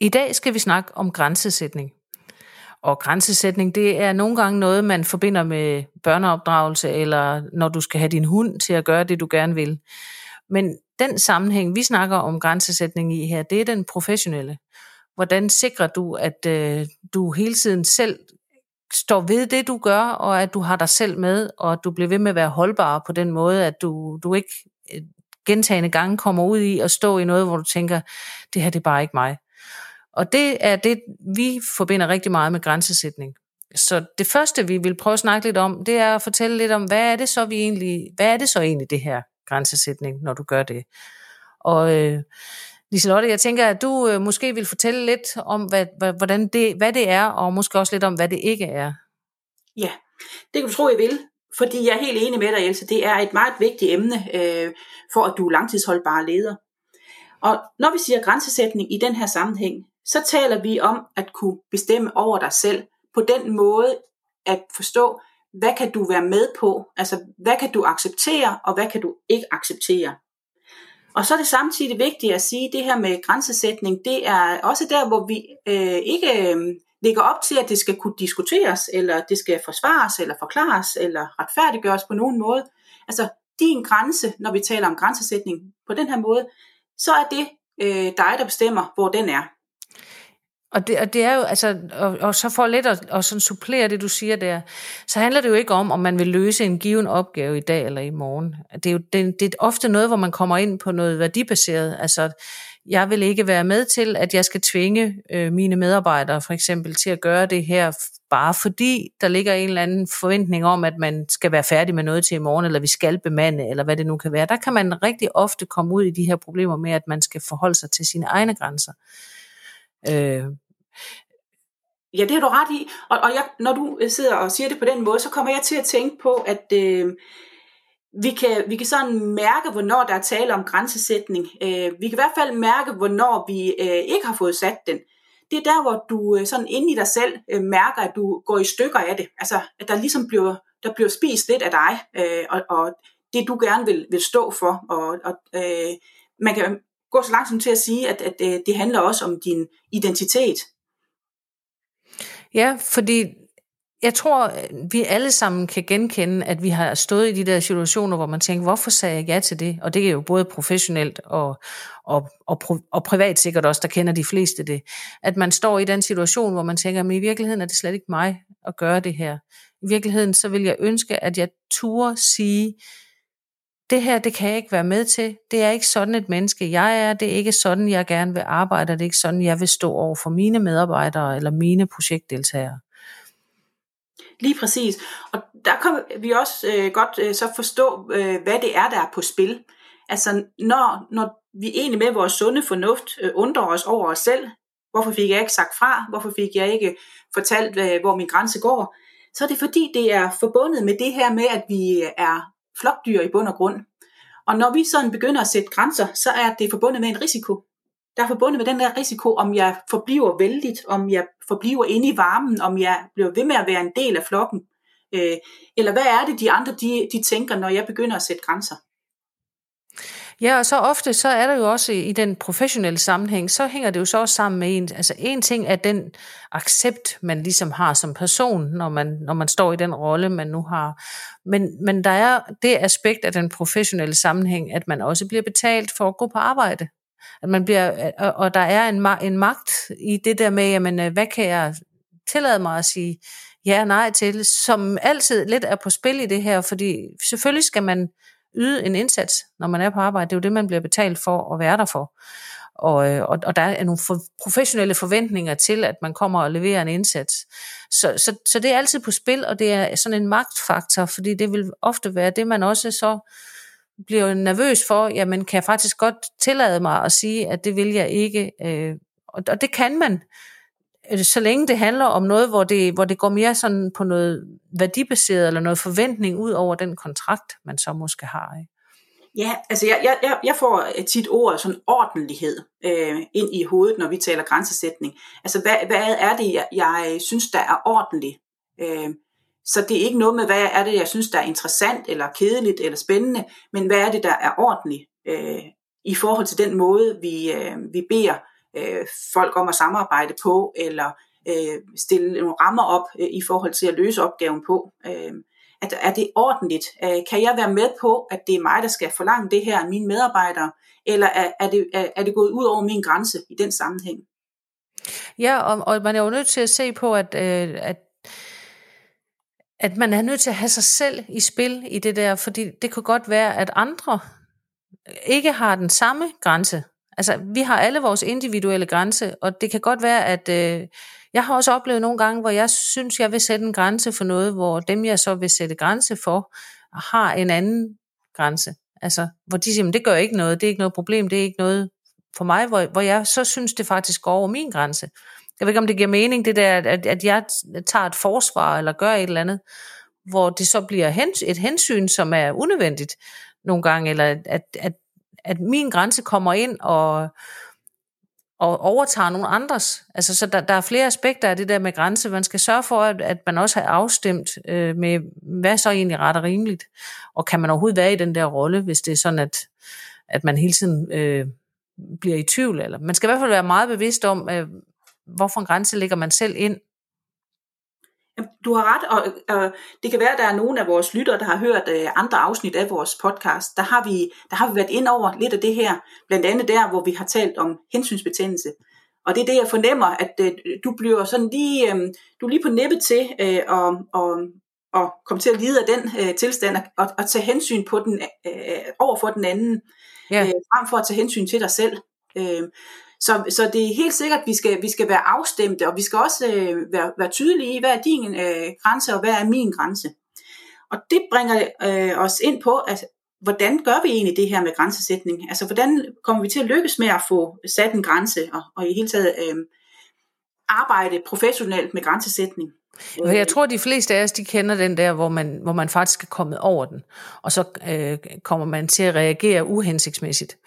I dag skal vi snakke om grænsesætning. Og grænsesætning, det er nogle gange noget, man forbinder med børneopdragelse, eller når du skal have din hund til at gøre det, du gerne vil. Men den sammenhæng, vi snakker om grænsesætning i her, det er den professionelle. Hvordan sikrer du, at øh, du hele tiden selv står ved det, du gør, og at du har dig selv med, og at du bliver ved med at være holdbar på den måde, at du, du ikke øh, gentagende gange kommer ud i at stå i noget, hvor du tænker, det her det er bare ikke mig. Og det er det, vi forbinder rigtig meget med grænsesætning. Så det første, vi vil prøve at snakke lidt om, det er at fortælle lidt om, hvad er det så vi egentlig, hvad er det så egentlig det her grænsesætning, når du gør det. Og øh, Liselotte, jeg tænker, at du øh, måske vil fortælle lidt om, hvad, hvordan det, hvad det er, og måske også lidt om, hvad det ikke er. Ja, det kan du tro, jeg vil. Fordi jeg er helt enig med dig, Else. Det er et meget vigtigt emne øh, for, at du er langtidsholdbar leder. Og når vi siger grænsesætning i den her sammenhæng, så taler vi om at kunne bestemme over dig selv på den måde at forstå, hvad kan du være med på, altså hvad kan du acceptere, og hvad kan du ikke acceptere. Og så er det samtidig vigtigt at sige, at det her med grænsesætning, det er også der, hvor vi øh, ikke øh, lægger op til, at det skal kunne diskuteres, eller det skal forsvares, eller forklares, eller retfærdiggøres på nogen måde. Altså din grænse, når vi taler om grænsesætning på den her måde, så er det øh, dig, der bestemmer, hvor den er. Og det, og det er jo, altså, og, og så for lidt at og sådan supplere det, du siger der, så handler det jo ikke om, om man vil løse en given opgave i dag eller i morgen. Det er jo det, det er ofte noget, hvor man kommer ind på noget værdibaseret. Altså, jeg vil ikke være med til, at jeg skal tvinge øh, mine medarbejdere for eksempel til at gøre det her, bare fordi der ligger en eller anden forventning om, at man skal være færdig med noget til i morgen, eller vi skal bemande, eller hvad det nu kan være. Der kan man rigtig ofte komme ud i de her problemer med, at man skal forholde sig til sine egne grænser. Øh, Ja, det har du ret i. Og, og jeg, når du øh, sidder og siger det på den måde, så kommer jeg til at tænke på, at øh, vi, kan, vi kan sådan mærke, hvornår der er tale om grænsesætning. Øh, vi kan i hvert fald mærke, hvornår vi øh, ikke har fået sat den. Det er der, hvor du øh, sådan inde i dig selv øh, mærker, at du går i stykker af det. Altså, at der ligesom bliver, der bliver spist lidt af dig, øh, og, og det du gerne vil, vil stå for. Og, og øh, man kan gå så langsomt til at sige, at, at øh, det handler også om din identitet. Ja, fordi jeg tror, vi alle sammen kan genkende, at vi har stået i de der situationer, hvor man tænker, hvorfor sagde jeg ja til det? Og det er jo både professionelt og, og, og, og privat sikkert også, der kender de fleste det. At man står i den situation, hvor man tænker, men i virkeligheden er det slet ikke mig at gøre det her. I virkeligheden så vil jeg ønske, at jeg turde sige, det her, det kan jeg ikke være med til. Det er ikke sådan et menneske, jeg er. Det er ikke sådan, jeg gerne vil arbejde. Det er ikke sådan, jeg vil stå over for mine medarbejdere eller mine projektdeltagere. Lige præcis. Og der kan vi også øh, godt øh, så forstå, øh, hvad det er, der er på spil. Altså, når, når vi egentlig med vores sunde fornuft øh, undrer os over os selv, hvorfor fik jeg ikke sagt fra, hvorfor fik jeg ikke fortalt, øh, hvor min grænse går, så er det fordi, det er forbundet med det her med, at vi er flokdyr i bund og grund. Og når vi sådan begynder at sætte grænser, så er det forbundet med en risiko. Der er forbundet med den der risiko, om jeg forbliver vældigt, om jeg forbliver inde i varmen, om jeg bliver ved med at være en del af flokken. Øh, eller hvad er det, de andre de, de tænker, når jeg begynder at sætte grænser? Ja, og så ofte, så er der jo også i den professionelle sammenhæng, så hænger det jo så også sammen med en, altså en ting er den accept, man ligesom har som person, når man, når man står i den rolle, man nu har. Men, men der er det aspekt af den professionelle sammenhæng, at man også bliver betalt for at gå på arbejde. At man bliver, og der er en, en magt i det der med, jamen, øh, hvad kan jeg tillade mig at sige ja og nej til, som altid lidt er på spil i det her, fordi selvfølgelig skal man yde en indsats, når man er på arbejde. Det er jo det, man bliver betalt for at være der for. Og, øh, og, og der er nogle for, professionelle forventninger til, at man kommer og leverer en indsats. Så, så, så det er altid på spil, og det er sådan en magtfaktor, fordi det vil ofte være det, man også så bliver nervøs for, jamen kan jeg faktisk godt tillade mig at sige, at det vil jeg ikke. Øh, og, og det kan man, Øh, så længe det handler om noget, hvor det, hvor det går mere sådan på noget værdibaseret, eller noget forventning ud over den kontrakt, man så måske har. Ikke? Ja, altså jeg, jeg, jeg får tit ord sådan ordentlighed øh, ind i hovedet, når vi taler grænsesætning. Altså hvad, hvad er det, jeg, jeg synes, der er ordentligt? Øh, så det er ikke noget med, hvad er det, jeg synes, der er interessant, eller kedeligt, eller spændende, men hvad er det, der er ordentligt øh, i forhold til den måde, vi, øh, vi beder øh, folk om at samarbejde på, eller øh, stille nogle rammer op øh, i forhold til at løse opgaven på. Øh, at, er det ordentligt? Øh, kan jeg være med på, at det er mig, der skal forlange det her af mine medarbejdere, eller er, er, det, er, er det gået ud over min grænse i den sammenhæng? Ja, og, og man er jo nødt til at se på, at, øh, at at man er nødt til at have sig selv i spil i det der, fordi det kan godt være, at andre ikke har den samme grænse. Altså, vi har alle vores individuelle grænse, og det kan godt være, at øh, jeg har også oplevet nogle gange, hvor jeg synes, jeg vil sætte en grænse for noget, hvor dem, jeg så vil sætte grænse for, har en anden grænse. Altså, hvor de siger, det gør ikke noget, det er ikke noget problem, det er ikke noget for mig, hvor, hvor jeg så synes, det faktisk går over min grænse. Jeg ved ikke, om det giver mening, det der, at, at jeg tager et forsvar eller gør et eller andet, hvor det så bliver hens, et hensyn, som er unødvendigt nogle gange, eller at, at, at min grænse kommer ind og, og overtager nogle andres. Altså, så der, der er flere aspekter af det der med grænse. Man skal sørge for, at, at man også har afstemt øh, med, hvad så egentlig ret og rimeligt. Og kan man overhovedet være i den der rolle, hvis det er sådan, at, at man hele tiden øh, bliver i tvivl. Eller man skal i hvert fald være meget bevidst om, øh, hvorfor en grænse ligger man selv ind. Du har ret, og øh, det kan være, at der er nogle af vores lyttere, der har hørt øh, andre afsnit af vores podcast. Der har, vi, der har vi været ind over lidt af det her, blandt andet der, hvor vi har talt om hensynsbetændelse. Og det er det, jeg fornemmer, at øh, du bliver sådan lige, øh, du er lige på nippet til øh, at, og, og komme til at lide af den øh, tilstand, og, og tage hensyn på den, øh, over for den anden, ja. øh, frem for at tage hensyn til dig selv. Øh, så, så det er helt sikkert, at vi skal, vi skal være afstemte, og vi skal også øh, være, være tydelige i, hvad er din øh, grænse, og hvad er min grænse. Og det bringer øh, os ind på, at hvordan gør vi egentlig det her med grænsesætning? Altså, hvordan kommer vi til at lykkes med at få sat en grænse, og, og i hele taget øh, arbejde professionelt med grænsesætning? Jeg tror, de fleste af os, de kender den der, hvor man, hvor man faktisk er kommet over den, og så øh, kommer man til at reagere uhensigtsmæssigt.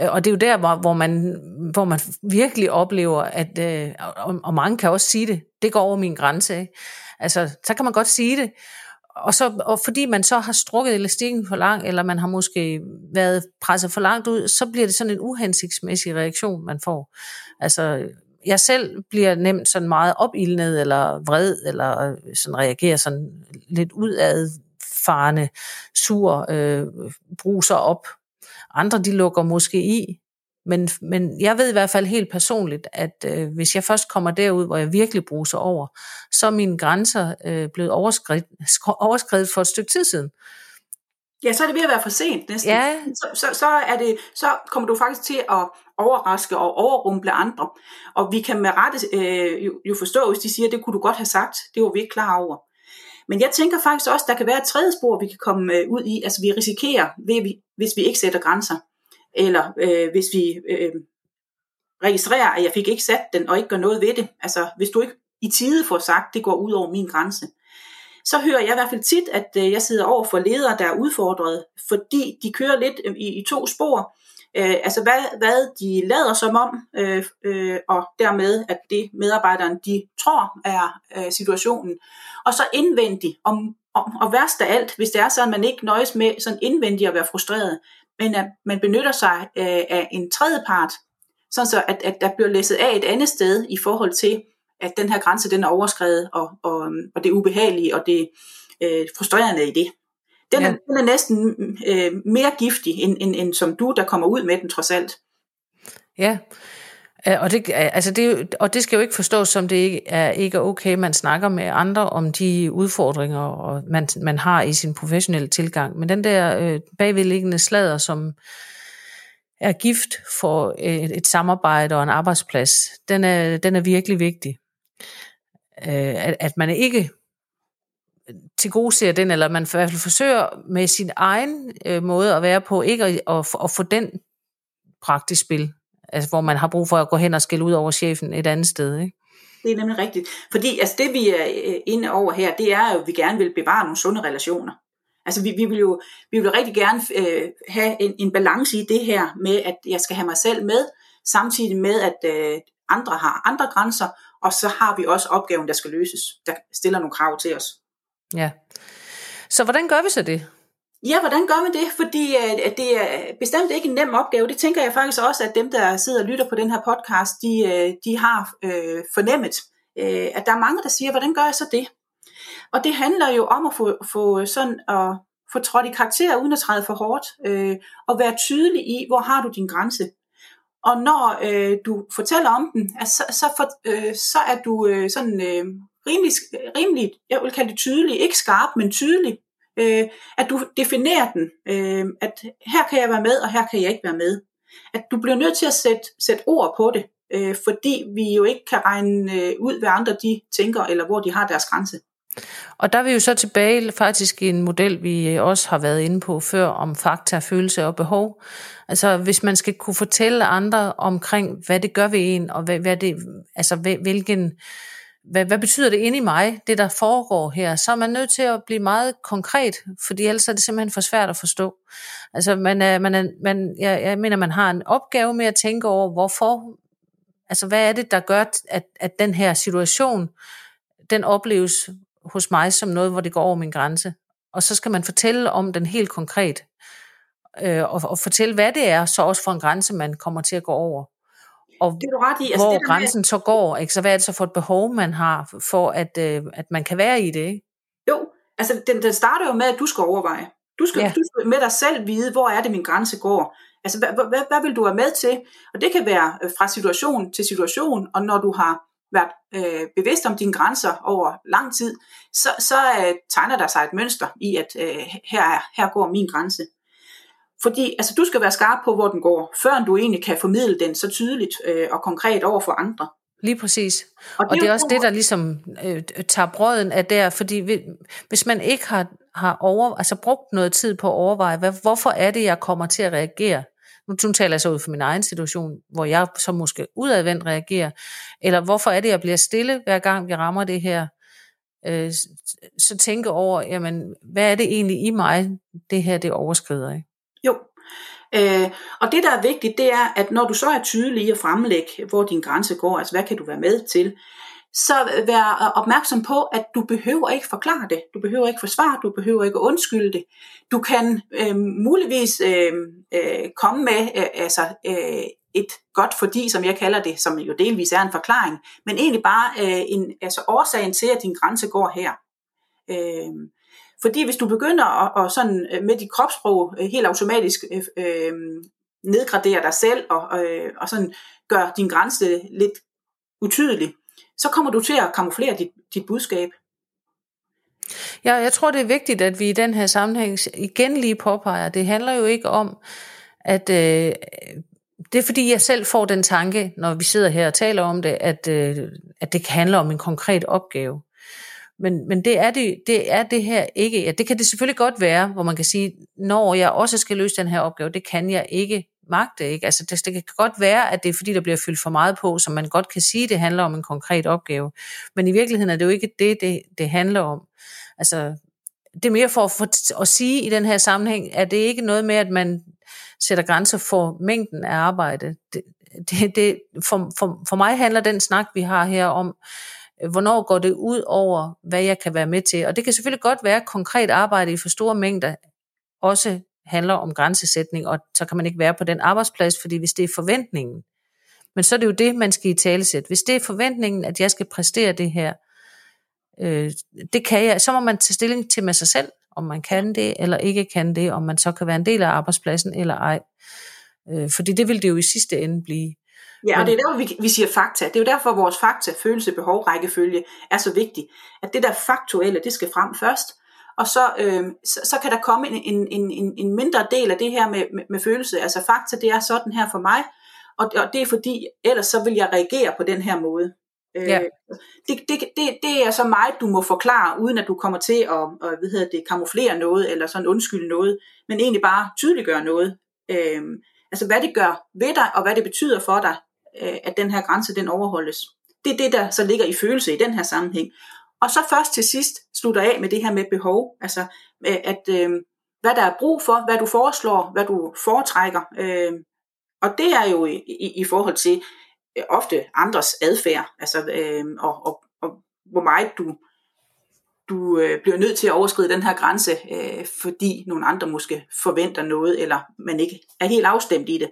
Øh, og det er jo der, hvor, hvor, man, hvor man virkelig oplever, at, øh, og, og mange kan også sige det, det går over min grænse. Ikke? Altså, så kan man godt sige det, og, så, og fordi man så har strukket elastikken for langt, eller man har måske været presset for langt ud, så bliver det sådan en uhensigtsmæssig reaktion, man får. Altså, jeg selv bliver nemt sådan meget opildnet, eller vred, eller sådan reagerer sådan lidt udadfarende, sur, øh, bruser op. Andre, de lukker måske i. Men, men jeg ved i hvert fald helt personligt, at øh, hvis jeg først kommer derud, hvor jeg virkelig bruser over, så er mine grænser øh, blevet overskrevet, overskrevet for et stykke tid siden. Ja, så er det ved at være for sent næsten. Ja. Så, så, så, er det, så kommer du faktisk til at overraske og overrumple andre. Og vi kan med rette øh, jo, jo forstå, hvis de siger, det kunne du godt have sagt, det var vi ikke klar over. Men jeg tænker faktisk også, der kan være et tredje spor, vi kan komme øh, ud i. Altså vi risikerer, ved, hvis vi ikke sætter grænser. Eller øh, hvis vi øh, registrerer, at jeg fik ikke sat den, og ikke gør noget ved det. Altså hvis du ikke i tide får sagt, det går ud over min grænse så hører jeg i hvert fald tit, at øh, jeg sidder over for ledere, der er udfordret, fordi de kører lidt øh, i, i to spor. Øh, altså hvad, hvad de lader som om, øh, øh, og dermed at det medarbejderen de tror er øh, situationen. Og så indvendigt, om, om, og værst af alt, hvis det er sådan, at man ikke nøjes med sådan indvendigt at være frustreret, men at man benytter sig øh, af en tredje part, sådan så at, at der bliver læsset af et andet sted i forhold til, at den her grænse den er overskrevet, og, og, og det ubehagelige og det øh, frustrerende i det. Den, ja. er, den er næsten øh, mere giftig, end, end, end som du, der kommer ud med den trods alt. Ja, og det, altså det, og det skal jo ikke forstås som, det ikke er ikke okay, man snakker med andre om de udfordringer, og man, man har i sin professionelle tilgang. Men den der øh, bagvedliggende slader, som er gift for et, et samarbejde og en arbejdsplads, den er, den er virkelig vigtig øh, at, at man ikke til gode ser den, eller man i hvert fald forsøger med sin egen øh, måde at være på, ikke at, at, at få den praktisk spil, altså hvor man har brug for at gå hen og skille ud over chefen et andet sted. Ikke? Det er nemlig rigtigt. Fordi altså, det vi er øh, inde over her, det er jo, at vi gerne vil bevare nogle sunde relationer. Altså vi, vi vil jo vi vil rigtig gerne øh, have en, en balance i det her med, at jeg skal have mig selv med, samtidig med, at øh, andre har andre grænser, og så har vi også opgaven, der skal løses, der stiller nogle krav til os. Ja. Så hvordan gør vi så det? Ja, hvordan gør man det? Fordi at det er bestemt ikke en nem opgave. Det tænker jeg faktisk også, at dem, der sidder og lytter på den her podcast, de, øh, de har øh, fornemmet, øh, at der er mange, der siger, hvordan gør jeg så det? Og det handler jo om at få, få sådan at få trådt i karakter uden at træde for hårdt, øh, og være tydelig i, hvor har du din grænse. Og når øh, du fortæller om den, altså, så, for, øh, så er du øh, sådan øh, rimelig, rimelig, jeg vil kalde det tydelig, ikke skarp, men tydelig, øh, at du definerer den, øh, at her kan jeg være med, og her kan jeg ikke være med. At du bliver nødt til at sætte, sætte ord på det, øh, fordi vi jo ikke kan regne øh, ud, hvad andre de tænker, eller hvor de har deres grænse. Og der er vi jo så tilbage faktisk i en model, vi øh, også har været inde på før, om fakta, følelse og behov. Altså hvis man skal kunne fortælle andre omkring, hvad det gør ved en, og hvad, hvad det, altså hvilken, hvad, hvad betyder det inde i mig, det der foregår her, så er man nødt til at blive meget konkret, fordi ellers er det simpelthen for svært at forstå. Altså man er, man er, man, jeg, jeg mener, man har en opgave med at tænke over, hvorfor, altså hvad er det, der gør, at, at den her situation, den opleves hos mig som noget, hvor det går over min grænse. Og så skal man fortælle om den helt konkret. Øh, og, og fortælle, hvad det er, så også for en grænse, man kommer til at gå over. Og det er du ret i. Altså, hvor det grænsen med... så går. Ikke? Så hvad er det så for et behov, man har, for at, øh, at man kan være i det? Ikke? Jo, altså den, den starter jo med, at du skal overveje. Du skal, ja. du skal med dig selv vide, hvor er det, min grænse går. Altså, hvad, hvad, hvad vil du have med til? Og det kan være øh, fra situation til situation, og når du har været øh, bevidst om dine grænser over lang tid, så, så øh, tegner der sig et mønster i, at øh, her, her går min grænse. Fordi altså, du skal være skarp på, hvor den går, før du egentlig kan formidle den så tydeligt øh, og konkret over for andre. Lige præcis. Og det, og det er også det, der ligesom øh, tager brøden af der, fordi hvis man ikke har, har over, altså brugt noget tid på at overveje, hvad, hvorfor er det, jeg kommer til at reagere nu, nu taler jeg så ud for min egen situation, hvor jeg så måske udadvendt reagerer, eller hvorfor er det, jeg bliver stille, hver gang vi rammer det her, øh, så tænke over, jamen, hvad er det egentlig i mig, det her, det overskrider, ikke? Jo, Øh, og det, der er vigtigt, det er, at når du så er tydelig i at fremlægge, hvor din grænse går, altså hvad kan du være med til, så vær opmærksom på, at du behøver ikke forklare det, du behøver ikke forsvare, du behøver ikke undskylde det. Du kan øh, muligvis øh, øh, komme med øh, altså, øh, et godt fordi, som jeg kalder det, som jo delvis er en forklaring, men egentlig bare øh, en, altså årsagen til, at din grænse går her. Øh, fordi hvis du begynder at, at sådan, øh, med dit kropssprog øh, helt automatisk øh, øh, nedgradere dig selv og, øh, og sådan gør din grænse lidt utydelig, så kommer du til at kamuflere dit, dit budskab. Ja, jeg tror, det er vigtigt, at vi i den her sammenhæng igen lige påpeger, det handler jo ikke om, at øh, det er fordi, jeg selv får den tanke, når vi sidder her og taler om det, at, øh, at det handler om en konkret opgave. Men, men det, er det, det er det her ikke. Ja, det kan det selvfølgelig godt være, hvor man kan sige, når jeg også skal løse den her opgave, det kan jeg ikke magte. Ikke? Altså, det, det kan godt være, at det er fordi, der bliver fyldt for meget på, så man godt kan sige, det handler om en konkret opgave. Men i virkeligheden er det jo ikke det, det, det handler om. Altså, det er mere for at, for at sige i den her sammenhæng, at det ikke noget med, at man sætter grænser for mængden af arbejde. Det, det, det, for, for, for mig handler den snak, vi har her om, hvornår går det ud over, hvad jeg kan være med til. Og det kan selvfølgelig godt være konkret arbejde i for store mængder, også handler om grænsesætning, og så kan man ikke være på den arbejdsplads, fordi hvis det er forventningen, men så er det jo det, man skal i talesæt. Hvis det er forventningen, at jeg skal præstere det her, øh, det kan jeg, så må man tage stilling til med sig selv, om man kan det eller ikke kan det, om man så kan være en del af arbejdspladsen eller ej. Øh, fordi det vil det jo i sidste ende blive. Ja, og det er derfor, vi, vi siger fakta. Det er jo derfor, at vores fakta, følelse, behov, rækkefølge er så vigtigt. At det der faktuelle, det skal frem først, og så, øh, så, så kan der komme en, en, en, en mindre del af det her med, med, med følelse. Altså fakta, det er sådan her for mig, og, og det er fordi, ellers så vil jeg reagere på den her måde. Øh, ja. det, det, det, det er så meget, du må forklare, uden at du kommer til at, at hvad hedder det, kamuflere noget, eller sådan undskylde noget, men egentlig bare tydeliggøre noget. Øh, altså hvad det gør ved dig, og hvad det betyder for dig, Øh, at den her grænse, den overholdes. Det er det, der så ligger i følelse i den her sammenhæng. Og så først til sidst slutter af med det her med behov, altså øh, at øh, hvad der er brug for, hvad du foreslår, hvad du foretrækker. Øh, og det er jo i, i, i forhold til øh, ofte andres adfærd, altså øh, og, og, og hvor meget du du øh, bliver nødt til at overskride den her grænse, øh, fordi nogle andre måske forventer noget, eller man ikke er helt afstemt i det.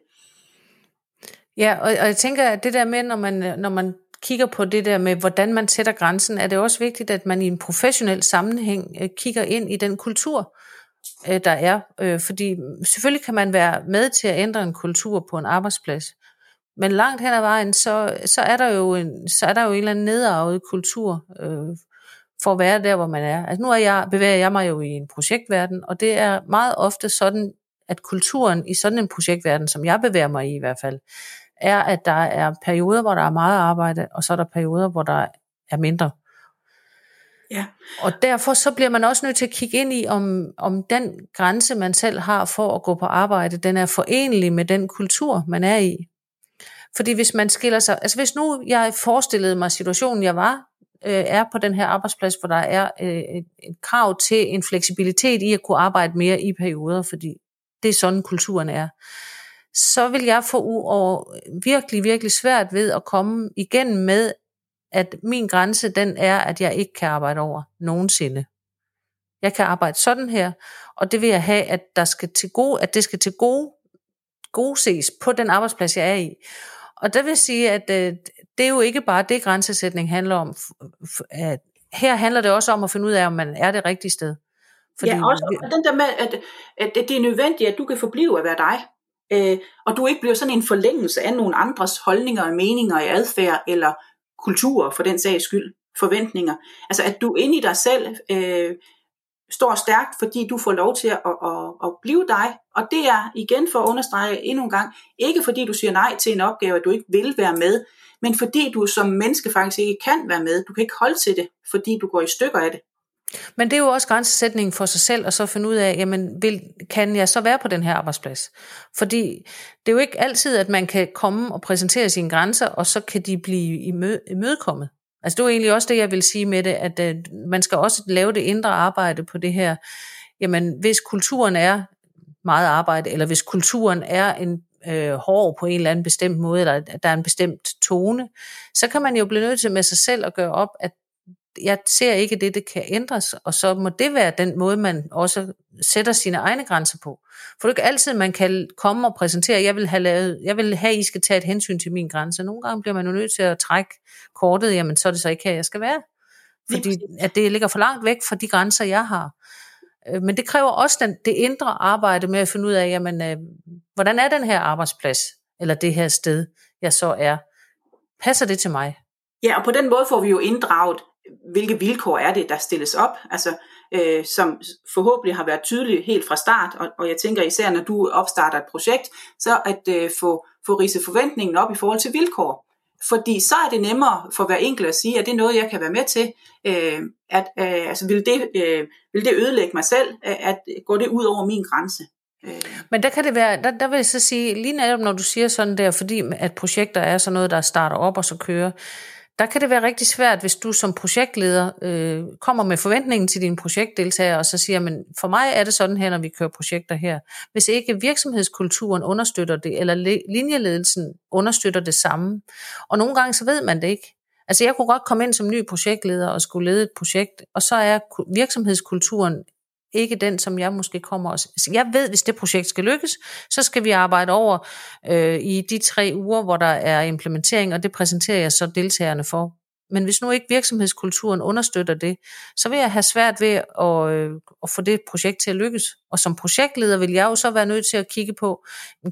Ja, og, og jeg tænker, at det der med, når man, øh, når man kigger på det der med, hvordan man sætter grænsen, er det også vigtigt, at man i en professionel sammenhæng øh, kigger ind i den kultur, øh, der er. Fordi selvfølgelig kan man være med til at ændre en kultur på en arbejdsplads, men langt hen ad vejen, så, så, er, der jo en, så er der jo en eller anden nedarvet kultur øh, for at være der, hvor man er. Altså nu er jeg, bevæger jeg mig jo i en projektverden, og det er meget ofte sådan, at kulturen i sådan en projektverden, som jeg bevæger mig i i hvert fald, er, at der er perioder, hvor der er meget arbejde, og så er der perioder, hvor der er mindre. Ja. Og derfor så bliver man også nødt til at kigge ind i, om, om den grænse, man selv har for at gå på arbejde, den er forenelig med den kultur, man er i. Fordi hvis man skiller sig, altså hvis nu jeg forestillede mig situationen, jeg var, øh, er på den her arbejdsplads, hvor der er øh, et, et krav til en fleksibilitet i at kunne arbejde mere i perioder, fordi det er sådan kulturen er så vil jeg få over virkelig, virkelig svært ved at komme igen med, at min grænse, den er, at jeg ikke kan arbejde over nogensinde. Jeg kan arbejde sådan her, og det vil jeg have, at, der skal til gode, at det skal til gode, gode ses på den arbejdsplads, jeg er i. Og der vil sige, at øh, det er jo ikke bare det, grænsesætning handler om. At her handler det også om at finde ud af, om man er det rigtige sted. Fordi ja, også vi, den der med, at, at det er nødvendigt, at du kan forblive at være dig øh, og du ikke bliver sådan en forlængelse af nogle andres holdninger og meninger i adfærd eller kultur for den sags skyld, forventninger. Altså at du inde i dig selv øh, står stærkt, fordi du får lov til at, at, at, at blive dig. Og det er igen for at understrege endnu en gang, ikke fordi du siger nej til en opgave, at du ikke vil være med, men fordi du som menneske faktisk ikke kan være med. Du kan ikke holde til det, fordi du går i stykker af det. Men det er jo også grænsesætningen for sig selv, og så finde ud af, jamen, vil, kan jeg så være på den her arbejdsplads? Fordi det er jo ikke altid, at man kan komme og præsentere sine grænser, og så kan de blive imødekommet. Altså det er egentlig også det, jeg vil sige med det, at øh, man skal også lave det indre arbejde på det her. Jamen, hvis kulturen er meget arbejde, eller hvis kulturen er en øh, hård på en eller anden bestemt måde, eller der er en bestemt tone, så kan man jo blive nødt til med sig selv at gøre op, at jeg ser ikke det, det kan ændres, og så må det være den måde, man også sætter sine egne grænser på. For det er ikke altid, man kan komme og præsentere, jeg vil have, lavet, jeg vil have, I skal tage et hensyn til min grænse. Nogle gange bliver man jo nødt til at trække kortet, jamen så er det så ikke her, jeg skal være. Fordi at det ligger for langt væk fra de grænser, jeg har. Øh, men det kræver også den, det indre arbejde med at finde ud af, jamen, øh, hvordan er den her arbejdsplads, eller det her sted, jeg så er. Passer det til mig? Ja, og på den måde får vi jo inddraget hvilke vilkår er det, der stilles op, altså øh, som forhåbentlig har været tydelige helt fra start, og, og jeg tænker især, når du opstarter et projekt, så at øh, få, få rise forventningen op i forhold til vilkår. Fordi så er det nemmere for hver enkelt at sige, at det er noget, jeg kan være med til. Øh, at, øh, altså, vil, det, øh, vil det ødelægge mig selv? Øh, at, at går det ud over min grænse? Øh. Men der kan det være, der, der vil jeg så sige, lige netop når du siger sådan der, fordi at projekter er sådan noget, der starter op og så kører, der kan det være rigtig svært, hvis du som projektleder øh, kommer med forventningen til dine projektdeltagere, og så siger, men for mig er det sådan her, når vi kører projekter her. Hvis ikke virksomhedskulturen understøtter det, eller linjeledelsen understøtter det samme, og nogle gange så ved man det ikke. Altså jeg kunne godt komme ind som ny projektleder og skulle lede et projekt, og så er virksomhedskulturen ikke den, som jeg måske kommer og... Altså, jeg ved, hvis det projekt skal lykkes, så skal vi arbejde over øh, i de tre uger, hvor der er implementering, og det præsenterer jeg så deltagerne for. Men hvis nu ikke virksomhedskulturen understøtter det, så vil jeg have svært ved at, øh, at få det projekt til at lykkes. Og som projektleder vil jeg jo så være nødt til at kigge på,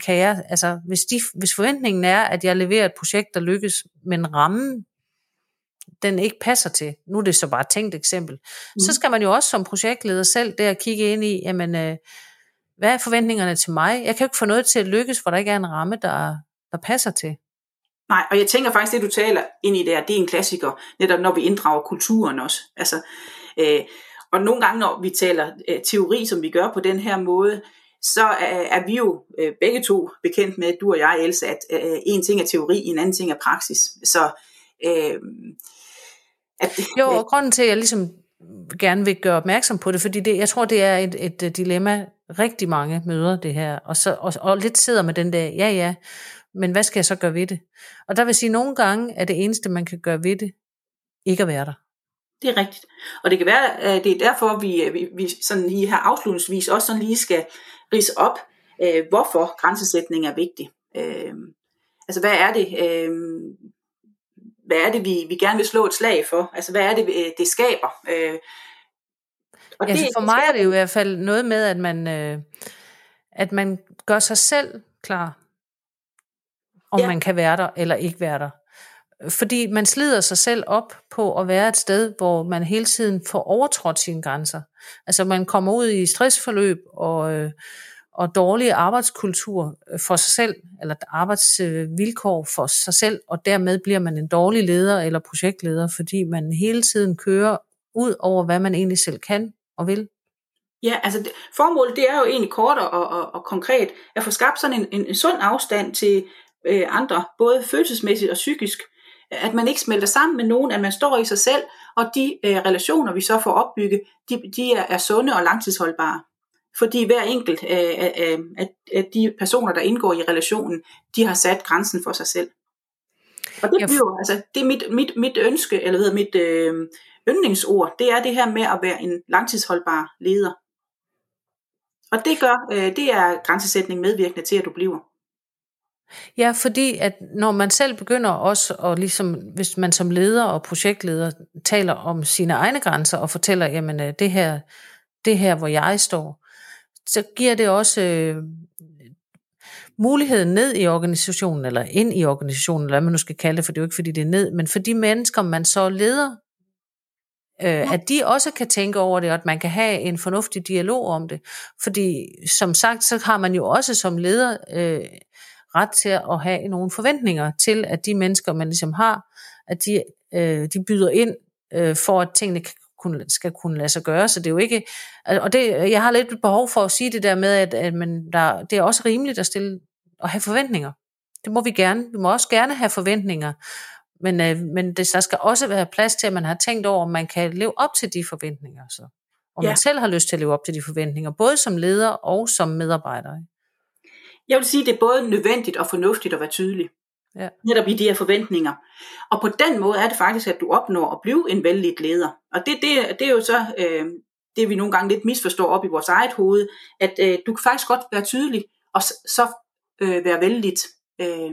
kan jeg, altså, hvis, de, hvis forventningen er, at jeg leverer et projekt, der lykkes, men rammen den ikke passer til, nu er det så bare et tænkt eksempel, mm. så skal man jo også som projektleder selv der kigge ind i, jamen, øh, hvad er forventningerne til mig? Jeg kan jo ikke få noget til at lykkes, hvor der ikke er en ramme, der, der passer til. Nej, og jeg tænker faktisk, det du taler ind i der, det er en klassiker, netop når vi inddrager kulturen også. Altså, øh, og nogle gange, når vi taler øh, teori, som vi gør på den her måde, så er, er vi jo øh, begge to bekendt med, du og jeg, Elsa, at øh, en ting er teori, en anden ting er praksis. Så øh, at det, jo, og grunden til, at jeg ligesom gerne vil gøre opmærksom på det, fordi det, jeg tror, det er et, et, et dilemma, rigtig mange møder det her, og, så, og, og lidt sidder med den der, ja ja, men hvad skal jeg så gøre ved det? Og der vil sige, at nogle gange er det eneste, man kan gøre ved det, ikke at være der. Det er rigtigt. Og det kan være, at det er derfor, vi, vi, vi sådan lige her afslutningsvis også sådan lige skal rise op, øh, hvorfor grænsesætning er vigtig. Øh, altså hvad er det, øh, hvad er det vi, vi gerne vil slå et slag for? Altså hvad er det, øh, det skaber? Øh, og ja, det, for mig er det jo i hvert fald noget med, at man, øh, at man gør sig selv klar, om ja. man kan være der eller ikke være der. Fordi man slider sig selv op på at være et sted, hvor man hele tiden får overtrådt sine grænser. Altså man kommer ud i stressforløb og, øh, og dårlige arbejdskultur øh, for sig selv, eller arbejdsvilkår for sig selv, og dermed bliver man en dårlig leder eller projektleder, fordi man hele tiden kører ud over, hvad man egentlig selv kan og vil. Ja, altså det, formålet det er jo egentlig kort og, og, og konkret at få skabt sådan en, en, en sund afstand til øh, andre, både følelsesmæssigt og psykisk, at man ikke smelter sammen med nogen, at man står i sig selv, og de øh, relationer, vi så får opbygget, de, de er, er sunde og langtidsholdbare. Fordi hver enkelt af, af, af, af de personer, der indgår i relationen, de har sat grænsen for sig selv. Og det bliver altså, det er mit, mit, mit ønske, eller hedder mit øh, yndlingsord, det er det her med at være en langtidsholdbar leder. Og det gør, øh, det er grænsesætning medvirkende til, at du bliver. Ja, fordi at når man selv begynder også, og ligesom, hvis man som leder og projektleder taler om sine egne grænser og fortæller, jamen øh, det her, det her hvor jeg står, så giver det også øh, muligheden ned i organisationen, eller ind i organisationen, eller hvad man nu skal kalde det, for det er jo ikke fordi det er ned, men for de mennesker, man så leder, øh, ja. at de også kan tænke over det, og at man kan have en fornuftig dialog om det. Fordi som sagt, så har man jo også som leder øh, ret til at have nogle forventninger til, at de mennesker, man ligesom har, at de, øh, de byder ind øh, for, at tingene kan kunne, skal kunne lade sig gøre. Så det er jo ikke, og det, jeg har lidt behov for at sige det der med, at, at man, der, det er også rimeligt at stille og have forventninger. Det må vi gerne. Vi må også gerne have forventninger. Men, øh, men det, der skal også være plads til, at man har tænkt over, om man kan leve op til de forventninger. Så. Om ja. man selv har lyst til at leve op til de forventninger, både som leder og som medarbejder. Jeg vil sige, at det er både nødvendigt og fornuftigt at være tydelig. Ja. Netop i de her forventninger. Og på den måde er det faktisk, at du opnår at blive en vældig leder. Og det, det, det er jo så øh, det, vi nogle gange lidt misforstår op i vores eget hoved, at øh, du kan faktisk godt være tydelig, og så øh, være vældig. Øh,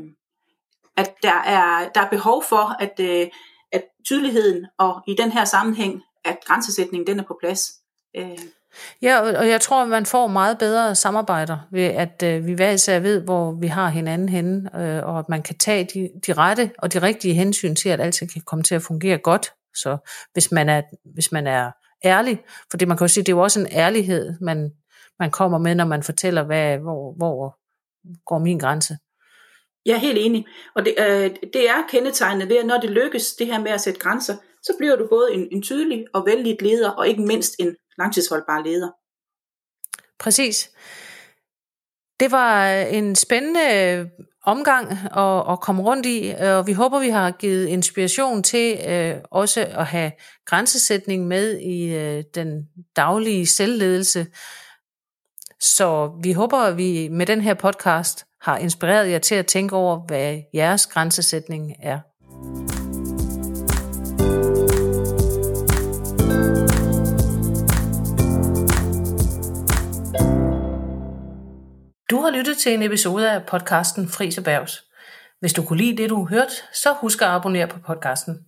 at der er, der er behov for, at, øh, at tydeligheden og i den her sammenhæng, at grænsesætningen den er på plads. Øh, Ja, og jeg tror, at man får meget bedre samarbejder ved, at øh, vi hver især ved, hvor vi har hinanden henne, øh, og at man kan tage de, de rette og de rigtige hensyn til, at alt kan komme til at fungere godt. Så hvis man er, hvis man er ærlig, for det man kan jo sige, det er jo også en ærlighed, man, man kommer med, når man fortæller, hvad, hvor, hvor går min grænse. Jeg er helt enig. Og det, øh, det er kendetegnet ved, at når det lykkes, det her med at sætte grænser, så bliver du både en, en tydelig og vældig leder, og ikke mindst en langtidsholdbar leder. Præcis. Det var øh, en spændende øh, omgang at, at komme rundt i, og vi håber, vi har givet inspiration til øh, også at have grænsesætning med i øh, den daglige selvledelse. Så vi håber, at vi med den her podcast har inspireret jer til at tænke over, hvad jeres grænsesætning er. Du har lyttet til en episode af podcasten Fris Bergs. Hvis du kunne lide det, du hørte, så husk at abonnere på podcasten.